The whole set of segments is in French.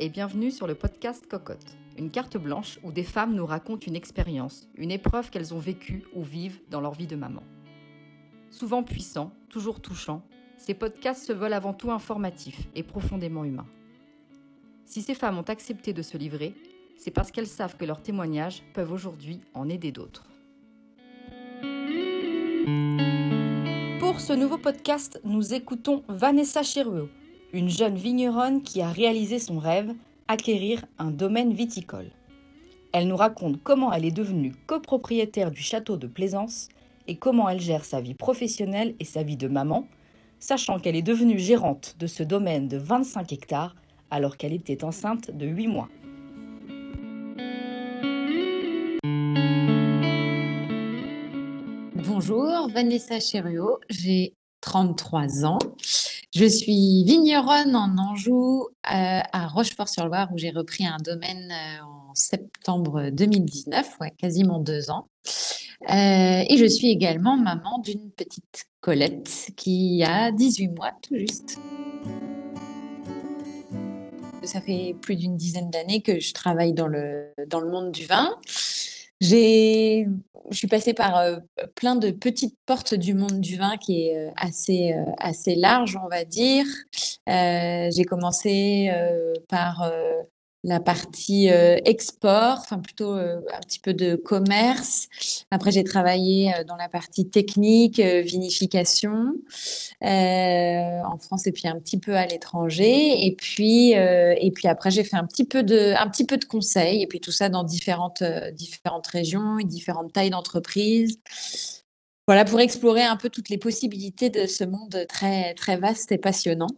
et bienvenue sur le podcast Cocotte, une carte blanche où des femmes nous racontent une expérience, une épreuve qu'elles ont vécue ou vivent dans leur vie de maman. Souvent puissants, toujours touchants, ces podcasts se veulent avant tout informatifs et profondément humains. Si ces femmes ont accepté de se livrer, c'est parce qu'elles savent que leurs témoignages peuvent aujourd'hui en aider d'autres. Pour ce nouveau podcast, nous écoutons Vanessa Cheruo, une jeune vigneronne qui a réalisé son rêve, acquérir un domaine viticole. Elle nous raconte comment elle est devenue copropriétaire du château de Plaisance et comment elle gère sa vie professionnelle et sa vie de maman, sachant qu'elle est devenue gérante de ce domaine de 25 hectares alors qu'elle était enceinte de 8 mois. Bonjour, Vanessa Cheruo, j'ai 33 ans. Je suis vigneronne en Anjou, euh, à Rochefort-sur-Loire, où j'ai repris un domaine euh, en septembre 2019, ouais, quasiment deux ans. Euh, et je suis également maman d'une petite Colette qui a 18 mois tout juste. Ça fait plus d'une dizaine d'années que je travaille dans le, dans le monde du vin. J'ai, je suis passée par euh, plein de petites portes du monde du vin qui est euh, assez, euh, assez large, on va dire. j'ai commencé par la partie export, enfin plutôt un petit peu de commerce. Après, j'ai travaillé dans la partie technique, vinification en France et puis un petit peu à l'étranger. Et puis, et puis après, j'ai fait un petit peu de, un petit peu de conseils et puis tout ça dans différentes, différentes régions et différentes tailles d'entreprises. Voilà, pour explorer un peu toutes les possibilités de ce monde très, très vaste et passionnant.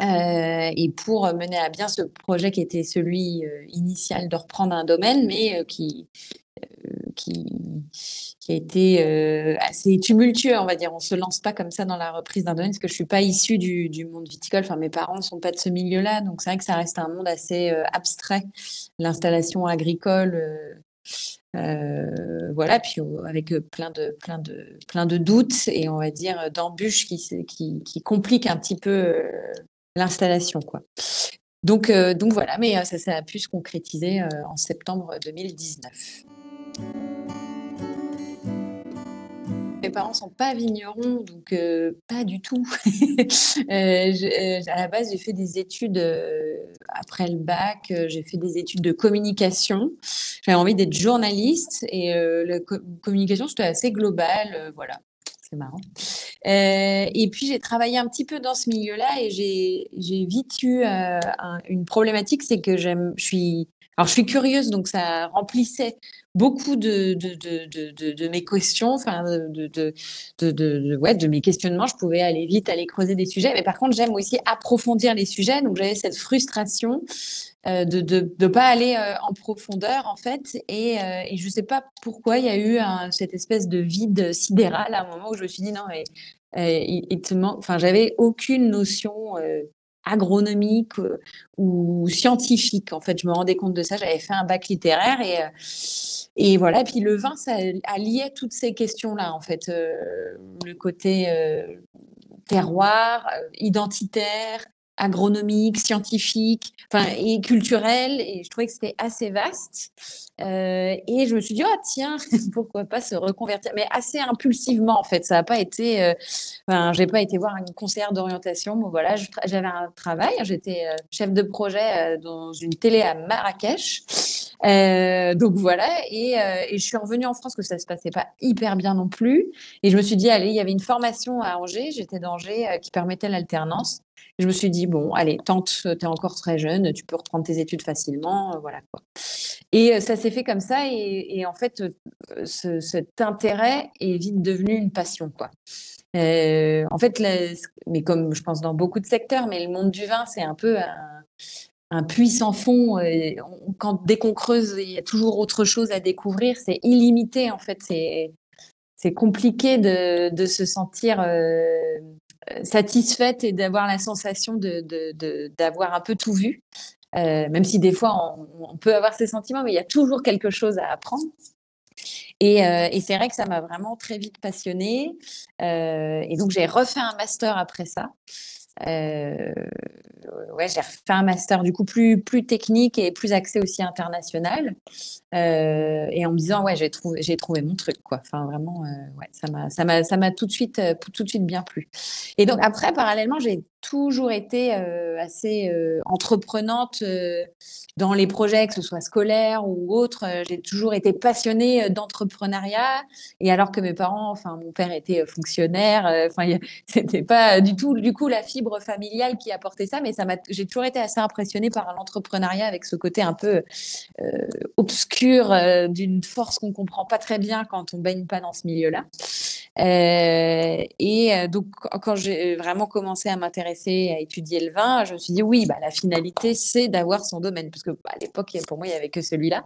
Euh, et pour mener à bien ce projet qui était celui euh, initial de reprendre un domaine, mais euh, qui, qui, a été assez tumultueux, on va dire. On ne se lance pas comme ça dans la reprise d'un domaine, parce que je ne suis pas issue du, monde viticole. Enfin, mes parents ne sont pas de ce milieu-là, donc c'est vrai que ça reste un monde assez abstrait, l'installation agricole. voilà, puis avec plein de, plein, de, plein de doutes et on va dire d'embûches qui, qui compliquent un petit peu l'installation, quoi. Donc, euh, donc voilà, mais euh, ça, ça, a pu se concrétiser euh, en septembre 2019. Mes parents sont pas vignerons, donc pas du tout. à la base, j'ai fait des études après le bac. j'ai fait des études de communication. J'avais envie d'être journaliste et la communication c'était assez global, voilà c'est marrant. Euh, et puis j'ai travaillé un petit peu dans ce milieu-là et j'ai vite eu euh, une problématique, c'est que j'aime, je suis, alors je suis curieuse, donc ça remplissait beaucoup de, de, de, de mes questions, enfin ouais, de mes questionnements. Je pouvais aller vite, aller creuser des sujets, mais par contre j'aime aussi approfondir les sujets, donc j'avais cette frustration euh, de ne pas aller euh, en profondeur en fait et, euh, je ne sais pas pourquoi il y a eu cette espèce de vide sidéral à un moment où je me suis dit non mais il, enfin j'avais aucune notion agronomique ou scientifique. En fait je me rendais compte de ça j'avais fait un bac littéraire et et voilà. Puis le vin ça alliait toutes ces questions là en fait le côté terroir identitaire agronomique, scientifique, enfin et culturel, et je trouvais que c'était assez vaste. Euh, et je me suis dit, oh tiens, pourquoi pas se reconvertir, mais assez impulsivement en fait. Ça n'a pas été, euh, enfin, j'ai pas été voir un conseillère d'orientation. Bon voilà, j'avais un travail, j'étais euh, chef de projet dans une télé à Marrakech. donc voilà, et, je suis revenue en France que ça se passait pas hyper bien non plus. Et je me suis dit, allez, il y avait une formation à Angers, j'étais d'Angers, qui permettait l'alternance. Je me suis dit, bon, allez, tente, tu es encore très jeune, tu peux reprendre tes études facilement, euh, voilà quoi. Et euh, ça s'est fait comme ça, et, en fait, euh, cet intérêt est vite devenu une passion, quoi. en fait, mais comme je pense dans beaucoup de secteurs, mais le monde du vin, c'est un peu un, puits sans fond. quand, dès qu'on creuse, il y a toujours autre chose à découvrir. C'est illimité, en fait. C'est compliqué de, se sentir satisfaite et d'avoir la sensation d'avoir de, de, un peu tout vu. Euh, même si des fois on, peut avoir ces sentiments, mais il y a toujours quelque chose à apprendre. Et, euh, et c'est vrai que ça m'a vraiment très vite passionnée. Euh, et donc j'ai refait un master après ça. Euh, ouais, j'ai refait un master du coup plus, plus technique et plus axé aussi international. Euh, et en me disant, ouais, j'ai trouvé, j'ai trouvé mon truc, quoi. Enfin, vraiment, euh, ouais, ça m'a, ça m'a, ça m'a tout de suite, tout de suite bien plu. Et donc après, parallèlement, j'ai toujours été assez entreprenante dans les projets, que ce soit scolaires ou autres. J'ai toujours été passionnée d'entrepreneuriat. Et alors que mes parents, enfin, mon père était fonctionnaire, enfin, c'était pas du tout, du coup, la fibre familiale qui apportait ça, mais ça m'a, j'ai toujours été assez impressionnée par l'entrepreneuriat avec ce côté un peu obscur d'une force qu'on comprend pas très bien quand on baigne pas dans ce milieu-là. Euh, et euh, donc, quand j'ai vraiment commencé à m'intéresser à étudier le vin, je me suis dit oui, bah, la finalité, c'est d'avoir son domaine, parce que bah, à l'époque, pour moi, il n'y avait que celui-là.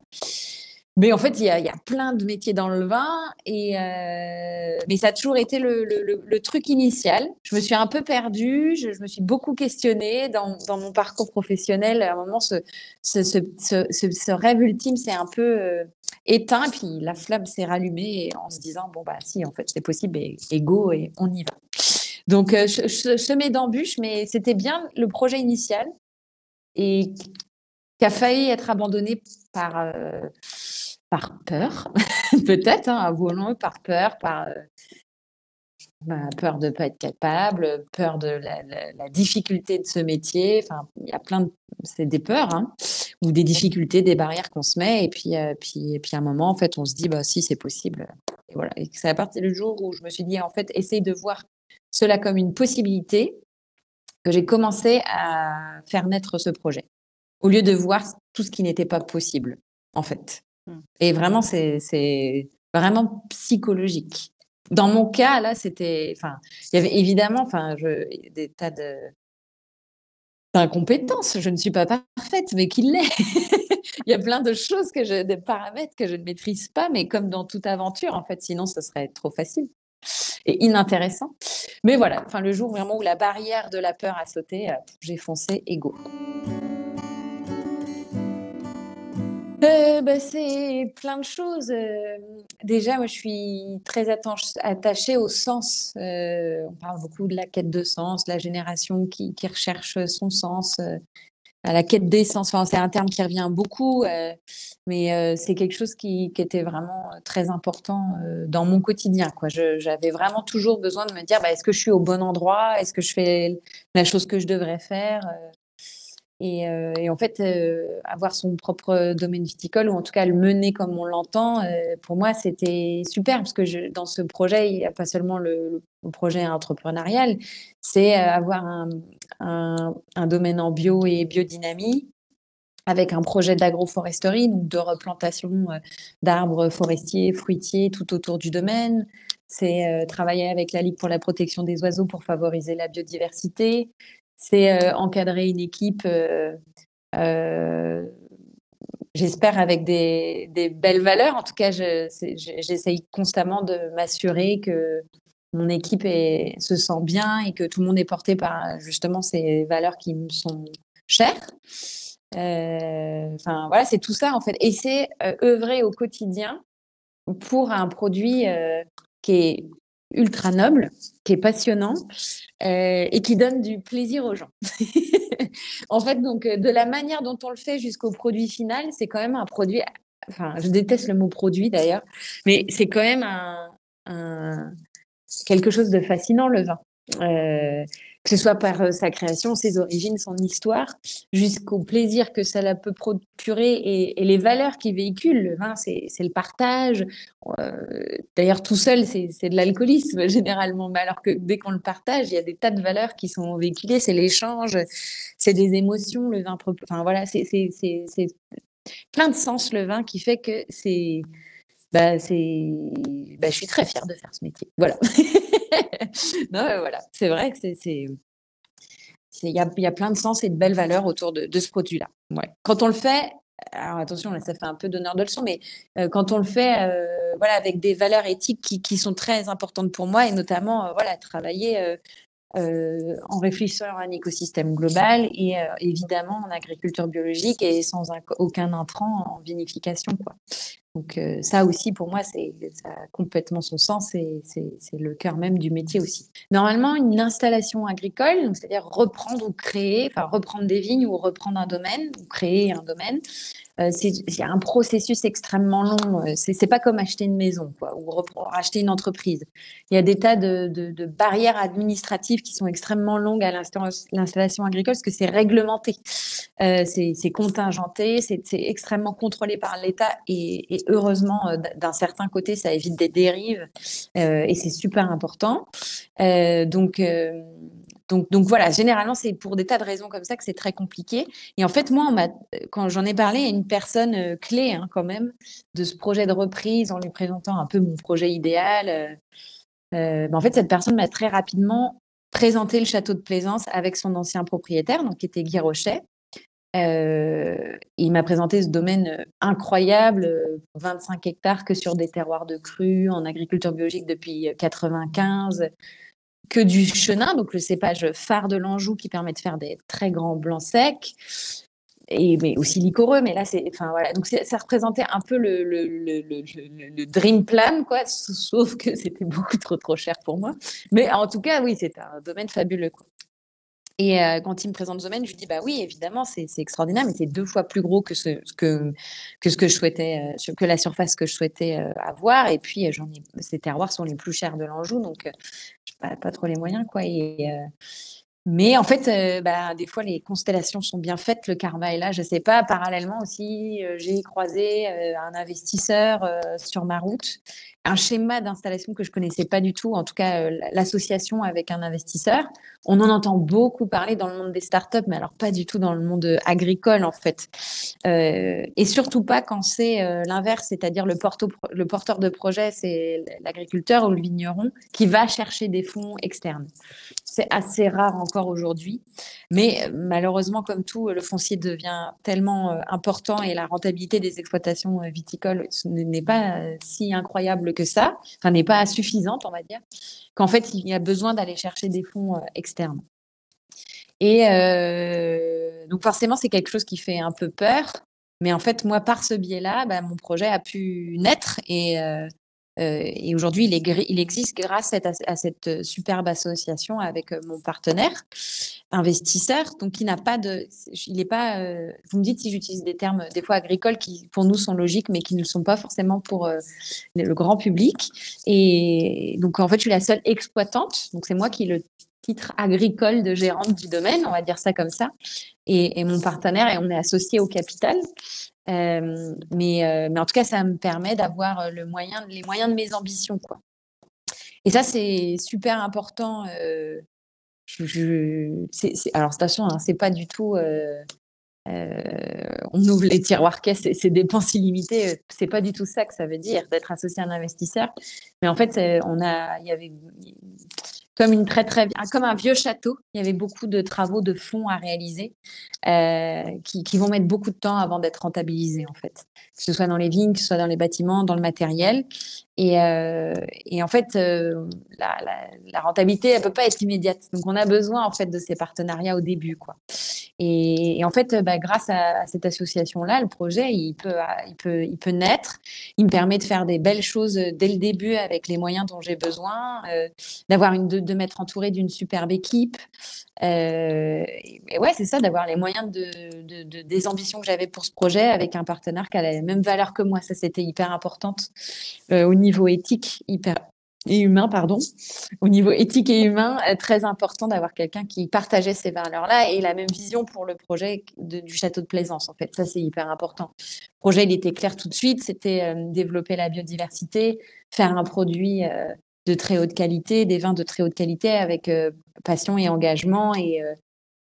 Mais en fait, il y, a, plein de métiers dans le vin, et euh, mais ça a toujours été le, truc initial. Je me suis un peu perdue, je, me suis beaucoup questionnée dans, mon parcours professionnel. À un moment, ce, rêve ultime s'est un peu euh, éteint, et puis la flamme s'est rallumée en se disant bon bah si, en fait, c'est possible, et, go, et on y va. Donc, euh, je, je d'embûches, mais c'était bien le projet initial et qui a failli être abandonné par par peur, peut-être, hein, avouons par peur, par euh, bah, peur de ne pas être capable, peur de la, difficulté de ce métier. Enfin, il y a plein de. C'est des peurs, hein, ou des difficultés, des barrières qu'on se met. Et puis, euh, puis, puis, à un moment, en fait, on se dit, bah, si, c'est possible. Et voilà. Et c'est à partir du jour où je me suis dit, en fait, essaye de voir cela comme une possibilité que j'ai commencé à faire naître ce projet. Au lieu de voir tout ce qui n'était pas possible, en fait. Mmh. Et vraiment, c'est vraiment psychologique. Dans mon cas, là, c'était. Enfin, il y avait évidemment enfin, je, des tas de d'incompétences. Je ne suis pas parfaite, mais qu'il l'est. il y a plein de choses, que je, des paramètres que je ne maîtrise pas, mais comme dans toute aventure, en fait, sinon, ce serait trop facile et inintéressant. Mais voilà, enfin, le jour vraiment où la barrière de la peur a sauté, euh, j'ai foncé égaux. Euh, bah, c'est plein de choses. Euh, déjà, moi, je suis très attachée au sens. Euh, on parle beaucoup de la quête de sens, la génération qui, recherche son sens, la quête d'essence. C'est un terme qui revient beaucoup, mais c'est quelque chose qui, était vraiment très important dans mon quotidien. Quoi. j'avais vraiment toujours besoin de me dire, bah, est-ce que je suis au bon endroit? Est-ce que je fais la chose que je devrais faire? Euh, et, en fait, euh, avoir son propre domaine viticole, ou en tout cas le mener comme on l'entend, euh, pour moi, c'était super, parce que dans ce projet, il n'y a pas seulement le, projet entrepreneurial, c'est avoir un, un, domaine en bio et biodynamie, avec un projet d'agroforesterie, donc de replantation d'arbres forestiers, fruitiers tout autour du domaine. C'est travailler avec la Ligue pour la protection des oiseaux pour favoriser la biodiversité c'est euh, encadrer une équipe, euh, euh, j'espère, avec des, belles valeurs. En tout cas, j'essaye constamment de m'assurer que mon équipe se sent bien et que tout le monde est porté par justement ces valeurs qui me sont chères. Enfin, voilà, c'est tout ça en fait. Et c'est œuvrer au quotidien pour un produit qui est ultra noble, qui est passionnant euh, et qui donne du plaisir aux gens. en fait, donc, euh, de la manière dont on le fait jusqu'au produit final, c'est quand même un produit. Enfin, je déteste le mot produit d'ailleurs, mais c'est quand même quelque chose de fascinant, le vin. Euh, que ce soit par euh, sa création, ses origines, son histoire, jusqu'au plaisir que ça peut procurer et, les valeurs qu'il véhicule. Le vin, c'est le partage. Euh, d'ailleurs, tout seul, c'est de l'alcoolisme généralement. Mais alors que dès qu'on le partage, il y a des tas de valeurs qui sont véhiculées. C'est l'échange, c'est des émotions. Le vin, enfin voilà, c'est plein de sens le vin qui fait que c'est bah, bah, je suis très fière de faire ce métier. Voilà. non, voilà, c'est vrai que c'est, il y a, y a, plein de sens et de belles valeurs autour de, ce produit-là. Ouais. Quand on le fait, alors attention, là, ça fait un peu d'honneur de leçon, mais euh, quand on le fait, euh, voilà, avec des valeurs éthiques qui, qui, sont très importantes pour moi, et notamment, euh, voilà, travailler en réfléchissant à un écosystème global et évidemment en agriculture biologique et sans aucun intrant en vinification, quoi. Donc euh, ça aussi, pour moi, c'est ça a complètement son sens et c'est le cœur même du métier aussi. Normalement, une installation agricole, c'est-à-dire reprendre ou créer, enfin reprendre des vignes ou reprendre un domaine ou créer un domaine, euh, c'est il y a un processus extrêmement long. Euh, c'est c'est pas comme acheter une maison ou racheter une entreprise. Il y a des tas de, barrières administratives qui sont extrêmement longues à l'installation agricole parce que c'est réglementé, euh, c'est contingenté, c'est extrêmement contrôlé par l'État et, heureusement euh, d'un certain côté ça évite des dérives euh, et c'est super important. Euh, donc donc, donc voilà, généralement, c'est pour des tas de raisons comme ça que c'est très compliqué. Et en fait, moi, quand j'en ai parlé à une personne clé, hein, quand même, de ce projet de reprise, en lui présentant un peu mon projet idéal, ben, en fait, cette personne m'a très rapidement présenté le château de Plaisance avec son ancien propriétaire, donc qui était Guy Rochet. Euh, il m'a présenté ce domaine incroyable, 25 hectares que sur des terroirs de cru, en agriculture biologique depuis 95, que du chenin, donc le cépage phare de l'Anjou qui permet de faire des très grands blancs secs, et mais aussi liquoreux. Mais là, c'est, enfin voilà, donc ça représentait un peu le, le, le, le, dream plan, quoi. Sauf que c'était beaucoup trop trop cher pour moi. Mais en tout cas, oui, c'est un domaine fabuleux. Et euh, quand il me présente le domaine, je lui dis bah oui, évidemment, c'est extraordinaire, mais c'est deux fois plus gros que ce que que ce que je souhaitais, euh, que la surface que je souhaitais euh, avoir. Et puis j'en ai, ces terroirs sont les plus chers de l'Anjou, donc pas, pas, trop les moyens, quoi. Mais en fait, euh, bah, des fois, les constellations sont bien faites. Le karma est là. Je sais pas. Parallèlement aussi, euh, j'ai croisé un investisseur sur ma route, un schéma d'installation que je connaissais pas du tout. En tout cas, l'association avec un investisseur. On en entend beaucoup parler dans le monde des startups, mais alors pas du tout dans le monde agricole en fait. et surtout pas quand c'est l'inverse, c'est-à-dire le porteur de projet, c'est l'agriculteur ou le vigneron qui va chercher des fonds externes. C'est assez rare encore aujourd'hui. Mais euh, malheureusement, comme tout, le foncier devient tellement euh, important et la rentabilité des exploitations euh, viticoles n'est pas si incroyable que ça, enfin n'est pas suffisante, on va dire, qu'en fait, il y a besoin d'aller chercher des fonds externes. Et donc forcément, c'est quelque chose qui fait un peu peur. Mais en fait, moi, par ce biais-là, bah, mon projet a pu naître et, et aujourd'hui, il, existe grâce à, cette superbe association avec euh, mon partenaire investisseur. Donc, il n'a pas de, il n'est pas. Euh, vous me dites si j'utilise des termes des fois agricoles qui pour nous sont logiques, mais qui ne le sont pas forcément pour le grand public. Et donc, en fait, je suis la seule exploitante. Donc, c'est moi qui le titre agricole de gérante du domaine, on va dire ça comme ça. Et, et mon partenaire, et on est associé au capital. Euh, mais, euh, mais en tout cas, ça me permet d'avoir euh, le moyen, les moyens de mes ambitions. Quoi. Et ça, c'est super important. je, alors, attention, hein, c'est pas du tout. on ouvre les tiroirs caisses et c'est dépenses illimitées. C'est pas du tout ça que ça veut dire d'être associé à un investisseur. Mais en fait, on a, il y avait comme une un vieux château. Il y avait beaucoup de travaux de fond à réaliser euh, qui, qui, vont mettre beaucoup de temps avant d'être rentabilisés en fait, que ce soit dans les vignes, que ce soit dans les bâtiments, dans le matériel. Et, euh, et en fait, euh, la, rentabilité, elle peut pas être immédiate. Donc, on a besoin en fait de ces partenariats au début, quoi. Et, en fait, bah, grâce à, cette association-là, le projet, il peut, il peut, il peut naître. Il me permet de faire des belles choses dès le début avec les moyens dont j'ai besoin, euh, d'avoir une de, de m'être entouré d'une superbe équipe. Euh, et ouais, c'est ça, d'avoir les moyens de, de, de, des ambitions que j'avais pour ce projet avec un partenaire qui a la même valeur que moi. Ça, c'était hyper importante euh, au niveau éthique, hyper et humain, pardon, au niveau éthique et humain, euh, très important d'avoir quelqu'un qui partageait ces valeurs-là et la même vision pour le projet de, du château de Plaisance. En fait, ça c'est hyper important. Le projet, il était clair tout de suite, c'était euh, développer la biodiversité, faire un produit euh, de très haute qualité, des vins de très haute qualité avec passion et engagement et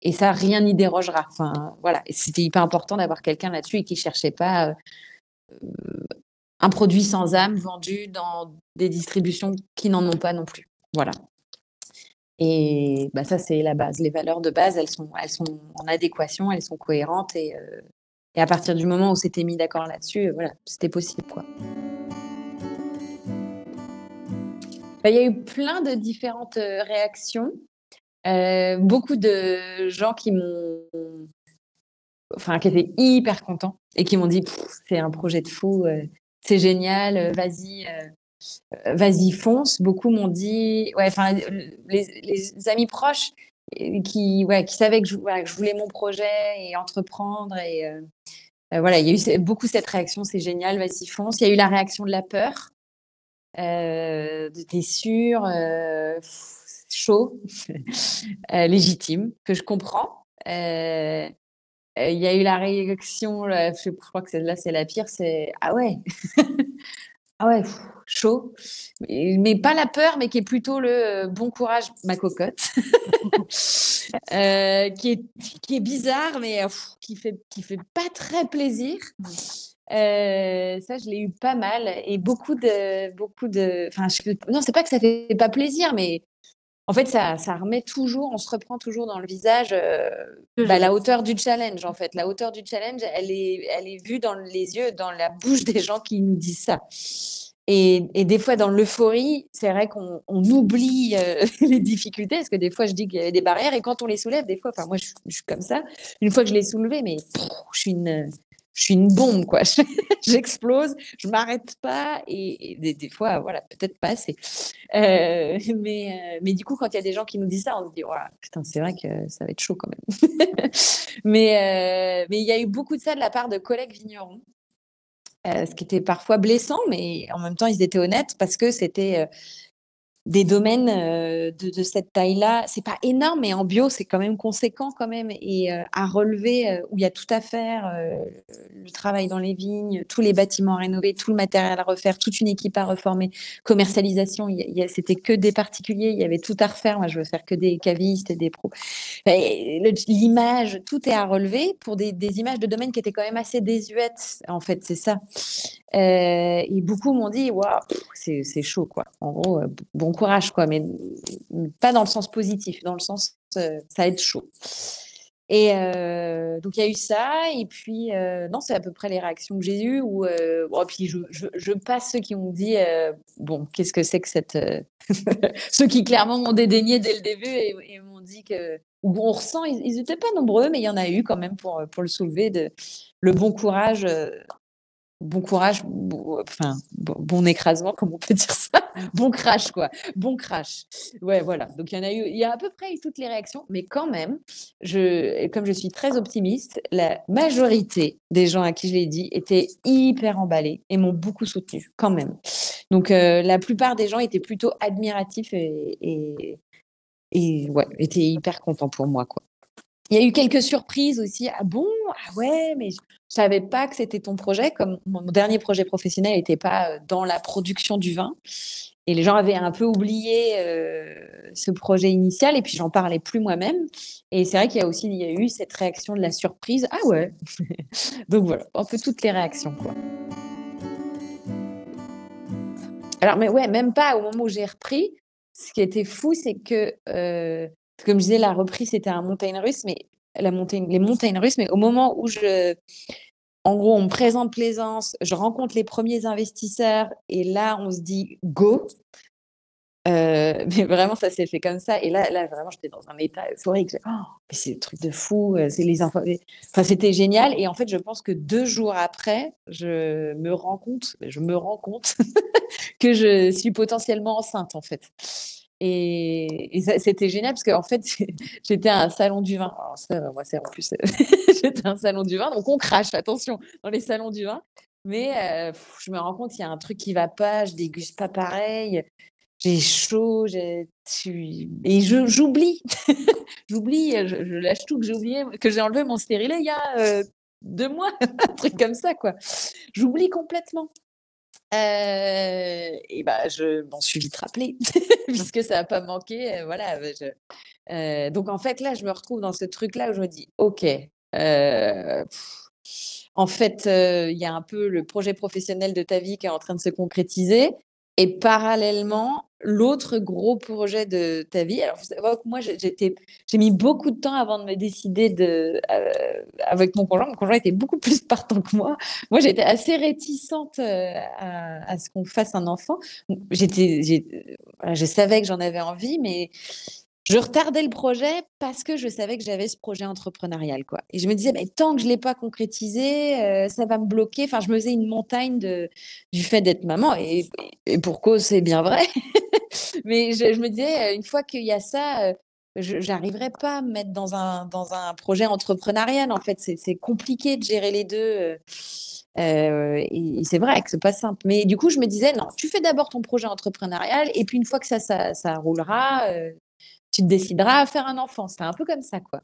et ça rien n'y dérogera. Enfin voilà, c'était hyper important d'avoir quelqu'un là-dessus et qui cherchait pas un produit sans âme vendu dans des distributions qui n'en ont pas non plus. Voilà. Et bah, ça, c'est la base. Les valeurs de base, elles sont, elles sont en adéquation, elles sont cohérentes. Et, euh, et à partir du moment où c'était mis d'accord là-dessus, voilà, c'était possible. Quoi. Bah, il y a eu plein de différentes euh, réactions. Euh, beaucoup de gens qui m'ont. Enfin, qui étaient hyper contents et qui m'ont dit c'est un projet de fou, euh, c'est génial, vas-y, vas-y, fonce. Beaucoup m'ont dit, ouais, enfin, les, amis proches qui, ouais, qui savaient que je, voulais mon projet et entreprendre. Et voilà, il y a eu beaucoup cette réaction, c'est génial, vas-y, fonce. Il y a eu la réaction de la peur. Euh, t'es sûr, chaud, légitime, que je comprends. Euh, il y a eu la réaction, je crois que là c'est la pire, c'est ah ouais, ah ouais, chaud, mais, pas la peur, mais qui est plutôt le euh, bon courage, ma cocotte, euh, qui, est, qui est bizarre, mais qui fait qui fait pas très plaisir. ça, je l'ai eu pas mal. Et beaucoup de beaucoup de, enfin, non, c'est pas que ça fait pas plaisir, mais en fait, ça, ça, remet toujours, on se reprend toujours dans le visage euh, bah, la hauteur du challenge. En fait, la hauteur du challenge, elle est, elle est vue dans les yeux, dans la bouche des gens qui nous disent ça. Et, et des fois, dans l'euphorie, c'est vrai qu'on on oublie euh, les difficultés, parce que des fois, je dis qu'il y avait des barrières, et quand on les soulève, des fois, enfin, moi, je, je suis comme ça. Une fois que je l'ai soulevé, mais je suis une, je suis une bombe, quoi. J'explose, je m'arrête pas et, des, fois, voilà, peut-être pas assez. Euh, mais, euh, mais du coup, quand il y a des gens qui nous disent ça, on se dit, putain, c'est vrai que ça va être chaud quand même. mais euh, mais il y a eu beaucoup de ça de la part de collègues vignerons. ce qui était parfois blessant, mais en même temps, ils étaient honnêtes parce que c'était des domaines euh, de, cette taille-là, c'est pas énorme, mais en bio, c'est quand même conséquent quand même. Et euh, à relever, euh, où il y a tout à faire, le travail dans les vignes, tous les bâtiments à rénover, tout le matériel à refaire, toute une équipe à reformer, commercialisation, c'était que des particuliers, il y avait tout à refaire. Moi, je veux faire que des cavistes et des pros. L'image, tout est à relever pour des, des, images de domaines qui étaient quand même assez désuètes, en fait, c'est ça. et beaucoup m'ont dit, waouh, c'est chaud, quoi. En gros, bon courage, quoi, mais pas dans le sens positif, dans le sens euh, ça va être chaud. Et euh, donc il y a eu ça, et puis euh, non, c'est à peu près les réactions que j'ai eues. Ou puis je, passe ceux qui ont dit bon, qu'est-ce que c'est que cette ceux qui clairement m'ont dédaigné dès le début et, m'ont dit que on ressent, ils n'étaient pas nombreux, mais il y en a eu quand même pour pour le soulever de le bon courage bon courage, bon, enfin, bon, écrasement, comme on peut dire ça. Bon crash, quoi. Bon crash. Ouais, voilà. Donc, il y en a eu, il y a à peu près eu toutes les réactions, mais quand même, je, comme je suis très optimiste, la majorité des gens à qui je l'ai dit étaient hyper emballés et m'ont beaucoup soutenu, quand même. Donc, euh, la plupart des gens étaient plutôt admiratifs et, étaient hyper contents pour moi, quoi. Il y a eu quelques surprises aussi. Ah bon? Ah ouais, mais je savais pas que c'était ton projet. Comme mon dernier projet professionnel n'était pas euh, dans la production du vin. Et les gens avaient un peu oublié euh, ce projet initial. Et puis, j'en parlais plus moi-même. Et c'est vrai qu'il y a aussi il y a eu cette réaction de la surprise. Ah ouais Donc voilà, un peu toutes les réactions. Quoi. Alors, mais ouais, même pas au moment où j'ai repris. Ce qui était fou, c'est que euh, comme je disais, la reprise, c'était un montagne russe, mais la montagne, les montagnes russes, mais au moment où je, en gros, on me présente Plaisance, je rencontre les premiers investisseurs et là, on se dit go. Euh, mais vraiment, ça s'est fait comme ça. Et là, là vraiment, j'étais dans un état euphorique. Oh, c'est le truc de fou. Euh, c'est les infos. Enfin, c'était génial. Et en fait, je pense que deux jours après, je me rends compte, je me rends compte que je suis potentiellement enceinte, en fait. Et, c'était génial parce qu'en fait, j'étais un salon du vin. Moi, c'est en plus, j'étais un salon du vin, donc on crache, attention, dans les salons du vin. Mais euh, je me rends compte qu'il y a un truc qui va pas, je déguste pas pareil, j'ai chaud, j'ai, et j'oublie, j'oublie, je, lâche tout que j'ai oublié, que j'ai enlevé mon stérilet il y a euh, deux mois, un truc comme ça, quoi. J'oublie complètement. Euh, et bah, je m'en suis vite rappelée, puisque ça n'a pas manqué. Euh, voilà. Bah, euh, donc, en fait, là, je me retrouve dans ce truc-là où je me dis, OK, en fait, il y a un peu le projet professionnel de ta vie qui est en train de se concrétiser. Et parallèlement, l'autre gros projet de ta vie. Alors, moi, j'ai mis beaucoup de temps avant de me décider de, euh, avec mon conjoint. Mon conjoint était beaucoup plus partant que moi. Moi, j'étais assez réticente euh, à, ce qu'on fasse un enfant. J'étais, je savais que j'en avais envie, mais je retardais le projet parce que je savais que j'avais ce projet entrepreneurial, quoi. Et je me disais, mais tant que je l'ai pas concrétisé, euh, ça va me bloquer. Enfin, je me faisais une montagne du fait d'être maman. Et, pour cause, c'est bien vrai. mais je, me disais, euh, une fois qu'il y a ça, euh, je pas à me mettre dans un, dans un projet entrepreneurial. En fait, c'est compliqué de gérer les deux. et, c'est vrai que c'est pas simple. Mais du coup, je me disais, non, tu fais d'abord ton projet entrepreneurial, et puis une fois que ça, ça roulera, tu décideras à faire un enfant. C'était un peu comme ça, quoi.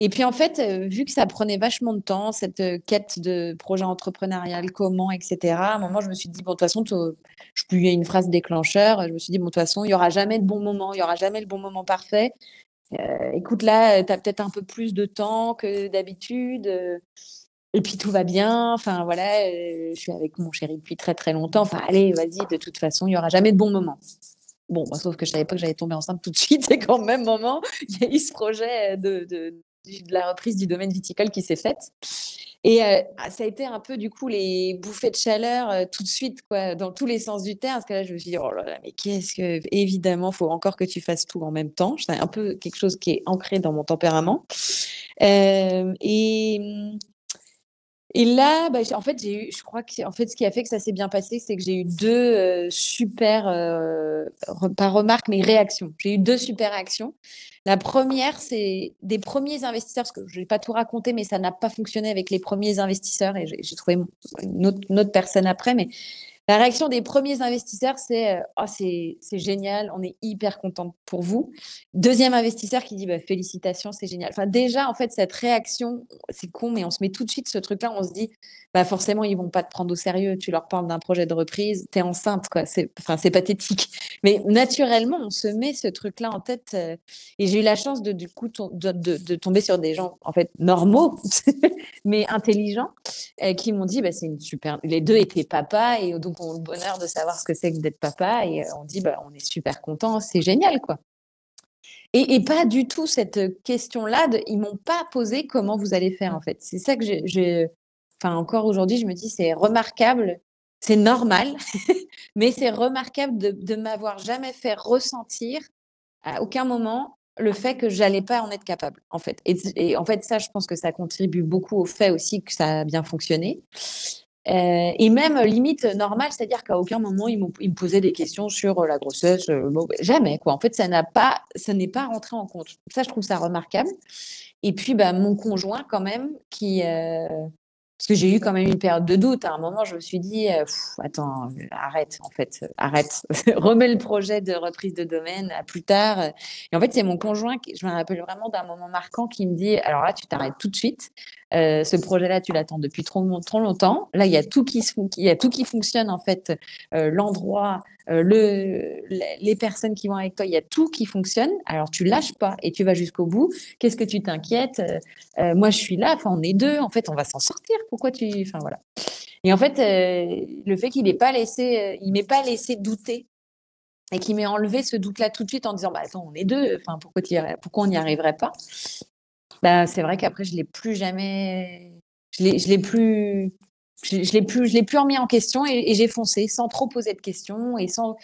Et puis en fait, euh, vu que ça prenait vachement de temps, cette euh, quête de projet entrepreneurial, comment, etc., à un moment, je me suis dit, bon, de toute façon, je publiais une phrase déclencheur, je me suis dit, bon, de toute façon, il n'y aura jamais de bon moment, il n'y aura jamais le bon moment parfait. Euh, écoute, là, tu as peut-être un peu plus de temps que d'habitude. et puis tout va bien. Enfin, voilà, je suis avec mon chéri depuis très, très longtemps. Enfin, allez, vas-y, de toute façon, il n'y aura jamais de bon moment. Bon, bah, sauf que je savais pas que j'allais tomber enceinte tout de suite et qu'en même moment, il y a eu ce projet de, de, de la reprise du domaine viticole qui s'est faite. Et euh, ah, ça a été un peu, du coup, les bouffées de chaleur euh, tout de suite, quoi, dans tous les sens du terme. Parce que là, je me suis dit, oh là là, mais qu'est-ce que. Évidemment, il faut encore que tu fasses tout en même temps. C'est un peu quelque chose qui est ancré dans mon tempérament. Euh, et et là, bah, en fait, j'ai eu, je crois que en fait, ce qui a fait que ça s'est bien passé, c'est que j'ai eu deux euh, super, euh, pas remarques, mais réactions. J'ai eu deux super. La première, c'est des premiers investisseurs, parce que je vais pas tout raconter, mais ça n'a pas fonctionné avec les premiers investisseurs, et j'ai trouvé une autre, une personne après, mais la réaction des premiers investisseurs, c'est oh, c'est génial, on est hyper content pour vous. Deuxième investisseur qui dit bah, félicitations, c'est génial. Enfin, déjà, en fait, cette réaction, c'est con, mais on se met tout de suite ce truc-là, on se dit bah, forcément, ils vont pas te prendre au sérieux. Tu leur parles d'un projet de reprise, tu es enceinte, quoi. C'est enfin, pathétique. Mais naturellement, on se met ce truc-là en tête. et j'ai eu la chance de, du coup, de, de, tomber sur des gens, en fait, normaux, mais intelligents, qui m'ont dit bah, c'est une super. Les deux étaient papas et donc ont le bonheur de savoir ce que c'est que d'être papa et euh, on dit bah, on est super content, c'est génial quoi. Et, pas du tout cette question-là, de, ils m'ont pas posé comment vous allez faire en fait. C'est ça que j'ai, enfin encore aujourd'hui, je me dis c'est remarquable, c'est normal, mais c'est remarquable de, m'avoir jamais fait ressentir à aucun moment le fait que j'allais pas en être capable en fait. Et, et, en fait ça, je pense que ça contribue beaucoup au fait aussi que ça a bien fonctionné. Euh, et même limite normale, c'est-à-dire qu'à aucun moment ils, me posaient des questions sur euh, la grossesse, euh, jamais quoi. En fait, ça n'a pas, ça n'est pas rentré en compte. Ça, je trouve ça remarquable. Et puis, bah, mon conjoint quand même, qui, parce que j'ai eu quand même une période de doute. À un moment, je me suis dit, attends, arrête, en fait, arrête, remets le projet de reprise de domaine à plus tard. Et en fait, c'est mon conjoint, qui, je me rappelle vraiment d'un moment marquant qui me dit, alors là, tu t'arrêtes tout de suite. Euh, ce projet-là, tu l'attends depuis trop, longtemps. Là, il y a tout qui, y a tout qui fonctionne, en fait. Euh, l'endroit, euh, le, les personnes qui vont avec toi, il y a tout qui fonctionne. Alors, tu lâches pas et tu vas jusqu'au bout. Qu'est-ce que tu t'inquiètes? Moi, je suis là. Enfin, on est deux. En fait, on va s'en sortir. Pourquoi tu. Enfin, voilà. Et en fait, le fait qu'il n'ait pas laissé, il m'ait pas laissé douter et qu'il m'ait enlevé ce doute-là tout de suite en disant bah attends on est deux enfin pourquoi, pourquoi on n'y arriverait pas? Bah, c'est vrai qu'après, je l'ai plus jamais. Je l'ai plus. Je, l'ai plus, je l'ai plus remis en question et, j'ai foncé sans trop poser de questions et sans,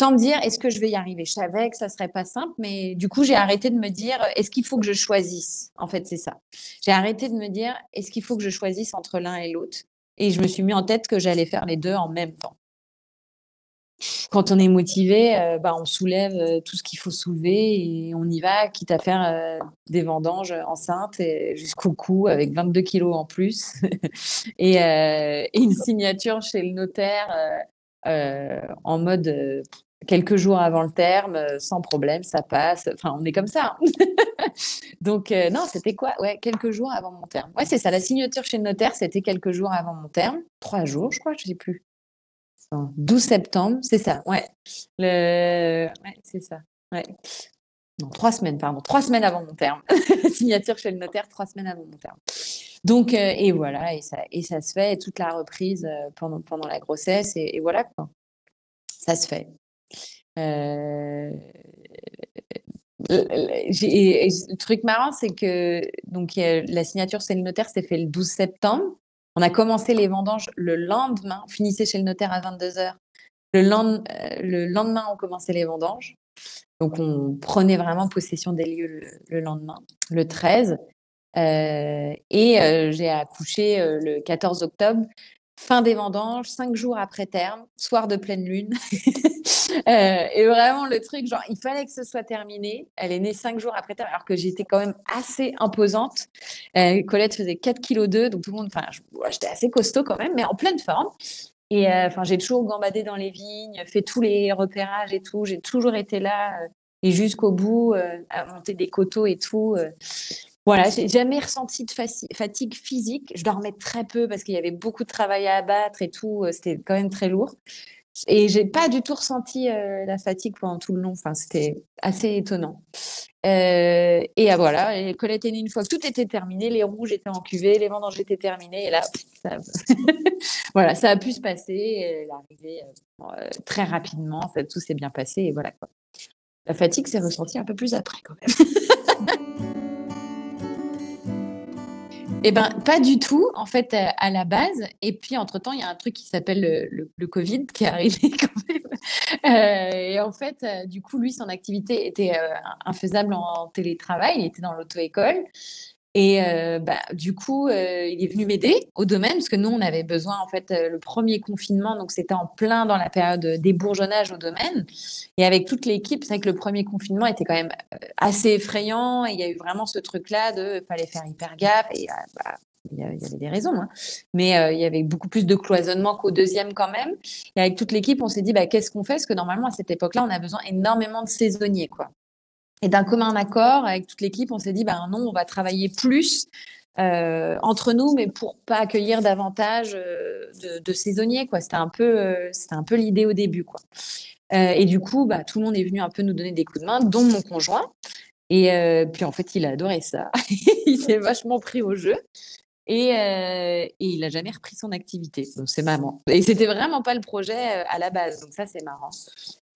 me dire est-ce que je vais y arriver? Je savais que ça serait pas simple, mais du coup j'ai arrêté de me dire est-ce qu'il faut que je choisisse? En fait, c'est ça. J'ai arrêté de me dire est-ce qu'il faut que je choisisse entre l'un et l'autre? Et je me suis mis en tête que j'allais faire les deux en même temps quand on est motivé, euh, bah, on soulève euh, tout ce qu'il faut soulever et on y va, quitte à faire euh, des vendanges enceintes jusqu'au cou avec 22 kilos en plus et, une signature chez le notaire en mode quelques jours avant le terme, sans problème, ça passe. Enfin, on est comme ça. Hein. Donc, non, c'était quoi? Ouais, quelques jours avant mon terme. Ouais, c'est ça. La signature chez le notaire, c'était quelques jours avant mon terme. Trois jours, je crois, je ne sais plus. 12 septembre, c'est ça, ouais. Le... ouais c'est ça, ouais. Non, trois semaines, pardon. Trois semaines avant mon terme. Signature chez le notaire, trois semaines avant mon terme. Donc, euh, et voilà, et ça, et ça se fait, et toute la reprise euh, pendant, pendant la grossesse, et, voilà quoi. Ça se fait. Euh, le, truc marrant, c'est que donc, la signature chez le notaire s'est fait le 12 septembre. On a commencé les vendanges le lendemain, on finissait chez le notaire à 22h. Le, euh, le lendemain, on commençait les vendanges. Donc, on prenait vraiment possession des lieux le, lendemain, le 13. et j'ai accouché le 14 octobre fin des vendanges, cinq jours après terme, soir de pleine lune. Euh, et vraiment, le truc, genre, il fallait que ce soit terminé. Elle est née cinq jours après terme, alors que j'étais quand même assez imposante. Euh, Colette faisait 4 kg, donc tout le monde, enfin, j'étais assez costaud quand même, mais en pleine forme. Et euh, enfin, j'ai toujours gambadé dans les vignes, fait tous les repérages et tout. J'ai toujours été là et jusqu'au bout, à monter des coteaux et tout. Voilà, j'ai jamais ressenti de fatigue physique. Je dormais très peu parce qu'il y avait beaucoup de travail à abattre et tout. Euh, c'était quand même très lourd. Et j'ai pas du tout ressenti euh, la fatigue pendant tout le long. Enfin, c'était assez étonnant. Euh, et ah, voilà, et Colette est née une fois que tout était terminé, les rouges étaient en cuvée, les vendanges étaient terminées, et là, ça, voilà, ça a pu se passer. Elle est arrivée très rapidement, ça, tout s'est bien passé, et voilà quoi. La fatigue s'est ressentie un peu plus après quand même. Eh ben, pas du tout, en fait, euh, à la base. Et puis, entre-temps, il y a un truc qui s'appelle le, Covid qui est arrivé quand même. Euh, et en fait, euh, du coup, lui, son activité était infaisable en télétravail. Il était dans l'auto-école. Et euh, bah, du coup, euh, il est venu m'aider au domaine, parce que nous, on avait besoin, en fait, euh, le premier confinement, donc c'était en plein dans la période des bourgeonnages au domaine. Et avec toute l'équipe, c'est vrai que le premier confinement était quand même assez effrayant, il y a eu vraiment ce truc-là de fallait faire hyper gaffe, et bah, il y avait des raisons, hein. mais il y avait beaucoup plus de cloisonnement qu'au deuxième quand même. Et avec toute l'équipe, on s'est dit, bah, qu'est-ce qu'on fait? Parce que normalement, à cette époque-là, on a besoin énormément de saisonniers. Quoi. Et d'un commun accord, avec toute l'équipe, on s'est dit, ben non, on va travailler plus euh, entre nous, mais pour pas accueillir davantage euh, de, saisonniers. C'était un peu, euh, peu l'idée au début. Quoi. et du coup, bah, tout le monde est venu un peu nous donner des coups de main, dont mon conjoint. Et puis en fait, il a adoré ça. il s'est vachement pris au jeu. Et, et, il n'a jamais repris son activité. Donc c'est marrant. Et c'était vraiment pas le projet à la base. Donc ça, c'est marrant.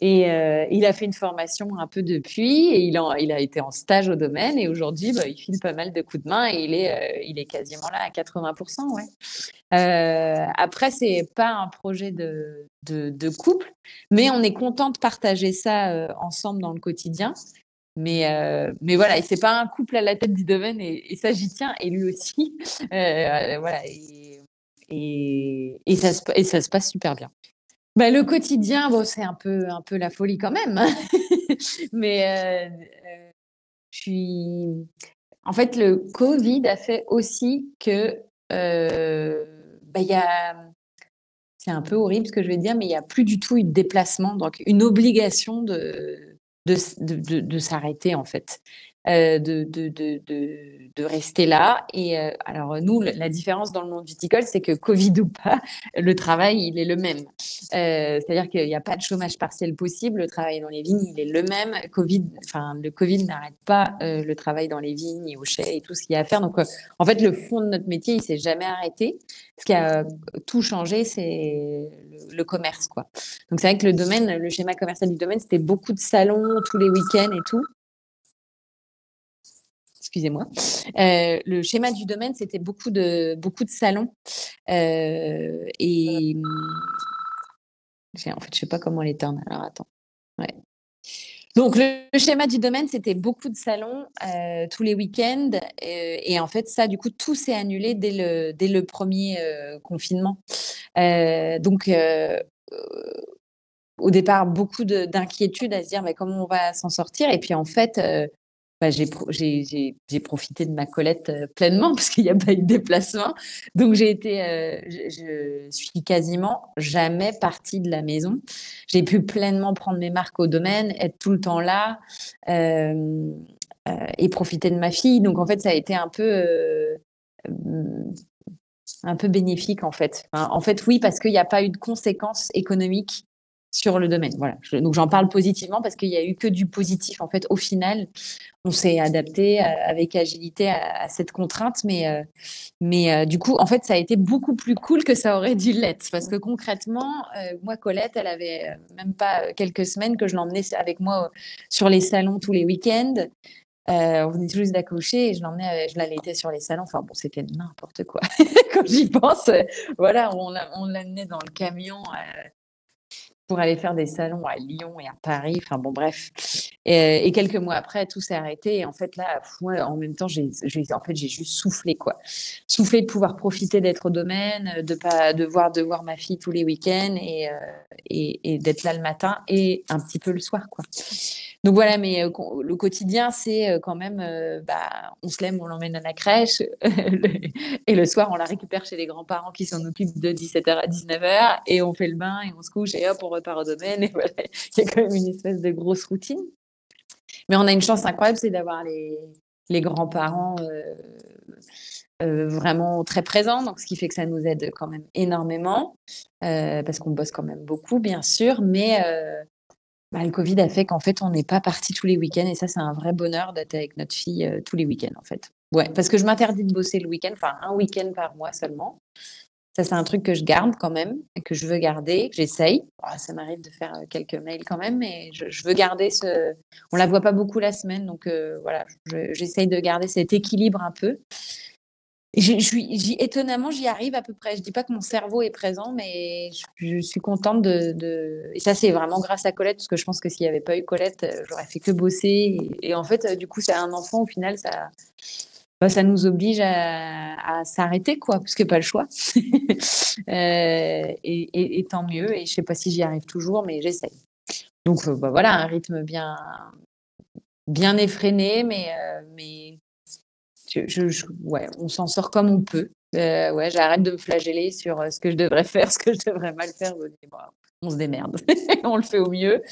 Et euh, il a fait une formation un peu depuis et il a, été en stage au domaine et aujourd'hui, bah, il file pas mal de coups de main et il est, euh, il est quasiment là à 80%. Ouais. Euh, après, c'est pas un projet de, couple, mais on est content de partager ça euh, ensemble dans le quotidien. Mais, mais voilà, et c'est pas un couple à la tête du domaine et, ça, j'y tiens et lui aussi. voilà, et, et, et, ça se, et ça se passe super bien. Bah, le quotidien, bon, c'est un peu, un peu la folie quand même. Mais euh, euh, je suis. En fait, le Covid a fait aussi que. Euh, bah, y a... C'est un peu horrible ce que je vais dire, mais il n'y a plus du tout eu de déplacement, donc une obligation de, de, de, de s'arrêter en fait. Euh, de, de, de, de, rester là. Et euh, alors, nous, la différence dans le monde viticole, c'est que Covid ou pas, le travail, il est le même. Euh, c'est-à-dire qu'il n'y a pas de chômage partiel possible. Le travail dans les vignes, il est le même. Covid, le Covid n'arrête pas le travail dans les vignes et au chai et tout ce qu'il y a à faire. Donc, en fait, le fond de notre métier, il s'est jamais arrêté. Ce qui a tout changé, c'est le, le, commerce, quoi. Donc, c'est vrai que le domaine, le schéma commercial du domaine, c'était beaucoup de salons tous les week-ends et tout excusez-moi. Euh, le schéma du domaine, c'était beaucoup de, beaucoup de salons. Euh, et en fait, je ne sais pas comment l'éteindre. Alors, attends. Donc, le, schéma du domaine, c'était beaucoup de salons euh, tous les week-ends. et en fait, ça, du coup, tout s'est annulé dès le, dès le premier confinement. donc, au départ, beaucoup d'inquiétude à se dire mais comment on va s'en sortir? Et puis, en fait, bah, j'ai profité de ma Colette euh, pleinement parce qu'il n'y a pas eu de déplacement. Donc, j'ai été, euh, je, suis quasiment jamais partie de la maison. J'ai pu pleinement prendre mes marques au domaine, être tout le temps là euh, et profiter de ma fille. Donc, en fait, ça a été un peu, un peu bénéfique, en fait. en fait, oui, parce qu'il n'y a pas eu de conséquences économiques sur le domaine. Voilà. donc j'en parle positivement parce qu'il n'y a eu que du positif. En fait, au final, on s'est adapté euh, avec agilité à, cette contrainte, mais, euh, mais euh, du coup, en fait, ça a été beaucoup plus cool que ça aurait dû l'être. Parce que concrètement, moi, Colette, elle avait même pas quelques semaines que je l'emmenais avec moi sur les salons tous les week-ends. on venait juste d'accoucher et je l'emmenais, je l'allaitais sur les salons. Enfin bon, c'était n'importe quoi. Quand j'y pense, voilà, on l'amenait dans le camion pour aller faire des salons à Lyon et à Paris. Enfin bon, bref. Et, quelques mois après, tout s'est arrêté. Et en fait, là, en même temps, j'ai, en fait, j'ai juste soufflé, quoi. Soufflé de pouvoir profiter d'être au domaine, de pas devoir de voir ma fille tous les week-ends et, euh, et, et d'être là le matin et un petit peu le soir, quoi. Donc voilà, mais euh, le quotidien, c'est euh, quand même, euh, bah, on se lève, on l'emmène à la crèche, et le soir, on la récupère chez les grands-parents qui s'en occupent de 17h à 19h, et on fait le bain, et on se couche, et hop, on repart au domaine, et voilà, il y a quand même une espèce de grosse routine. Mais on a une chance incroyable, c'est d'avoir les, les grands-parents vraiment très présents, donc ce qui fait que ça nous aide quand même énormément, parce qu'on bosse quand même beaucoup, bien sûr, mais bah, le Covid a fait qu'en fait, on n'est pas parti tous les week-ends. Et ça, c'est un vrai bonheur d'être avec notre fille euh, tous les week-ends, en fait. Ouais, parce que je m'interdis de bosser le week-end, enfin, un week-end par mois seulement. Ça, c'est un truc que je garde quand même, que je veux garder, que j'essaye. ça m'arrive de faire euh, quelques mails quand même, mais je, veux garder ce. On la voit pas beaucoup la semaine, donc euh, voilà, j'essaye de garder cet équilibre un peu. Étonnamment, j'y arrive à peu près. Je dis pas que mon cerveau est présent, mais je, suis contente de, Et ça, c'est vraiment grâce à Colette, parce que je pense que s'il n'y avait pas eu Colette, euh, j'aurais fait que bosser. Et, en fait, euh, du coup, c'est un enfant, au final, ça, bah, ça nous oblige à, s'arrêter, quoi, parce que pas le choix. Euh, et, tant mieux. Et je sais pas si j'y arrive toujours, mais j'essaye. Donc, bah, voilà, un rythme bien, bien effréné, mais on s'en sort comme on peut. Euh, ouais, j'arrête de me flageller sur euh, ce que je devrais faire, ce que je devrais mal faire. on se démerde, on le fait au mieux.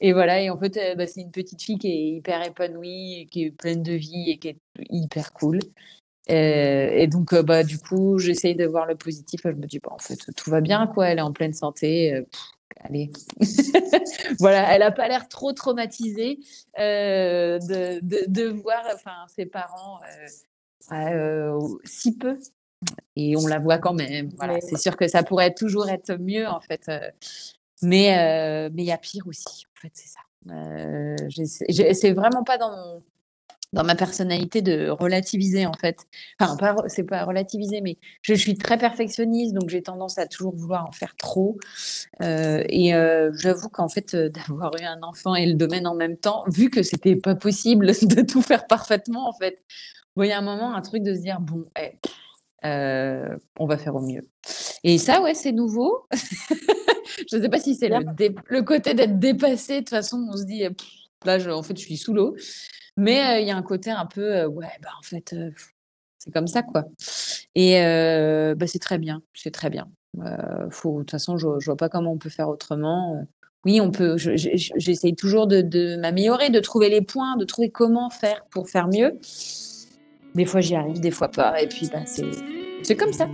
Et voilà, et en fait, euh, bah, c'est une petite fille qui est hyper épanouie, qui est pleine de vie et qui est hyper cool. et donc, bah, du coup, j'essaye de voir le positif. Je me dis, bah, en fait, tout va bien, quoi. Elle est en pleine santé. allez. voilà, elle n'a pas l'air trop traumatisée de, de, voir enfin, ses parents euh, si peu. Et on la voit quand même. Voilà, c'est sûr que ça pourrait toujours être mieux, en fait. Euh, mais euh, mais il y a pire aussi, en fait, c'est ça. c'est vraiment pas dans dans ma personnalité de relativiser en fait. Enfin, pas, c'est pas relativiser, mais je suis très perfectionniste, donc j'ai tendance à toujours vouloir en faire trop. et j'avoue qu'en fait, d'avoir eu un enfant et le domaine en même temps, vu que c'était pas possible de tout faire parfaitement, en fait, il y a un moment, un truc de se dire, bon, eh, euh, on va faire au mieux. Et ça, ouais, c'est nouveau. je ne sais pas si c'est le, côté d'être dépassé. De toute façon, on se dit, là, en fait, je suis sous l'eau. Mais euh, il y a un côté un peu, euh, ouais, bah, en fait, c'est comme ça, quoi. Et bah, c'est très bien, c'est très bien. faut, de toute façon, je ne vois pas comment on peut faire autrement. Oui, on peut. J'essaye toujours de, de m'améliorer, de trouver les points, de trouver comment faire pour faire mieux. Des fois, j'y arrive, des fois pas. Et puis, bah, c'est comme ça.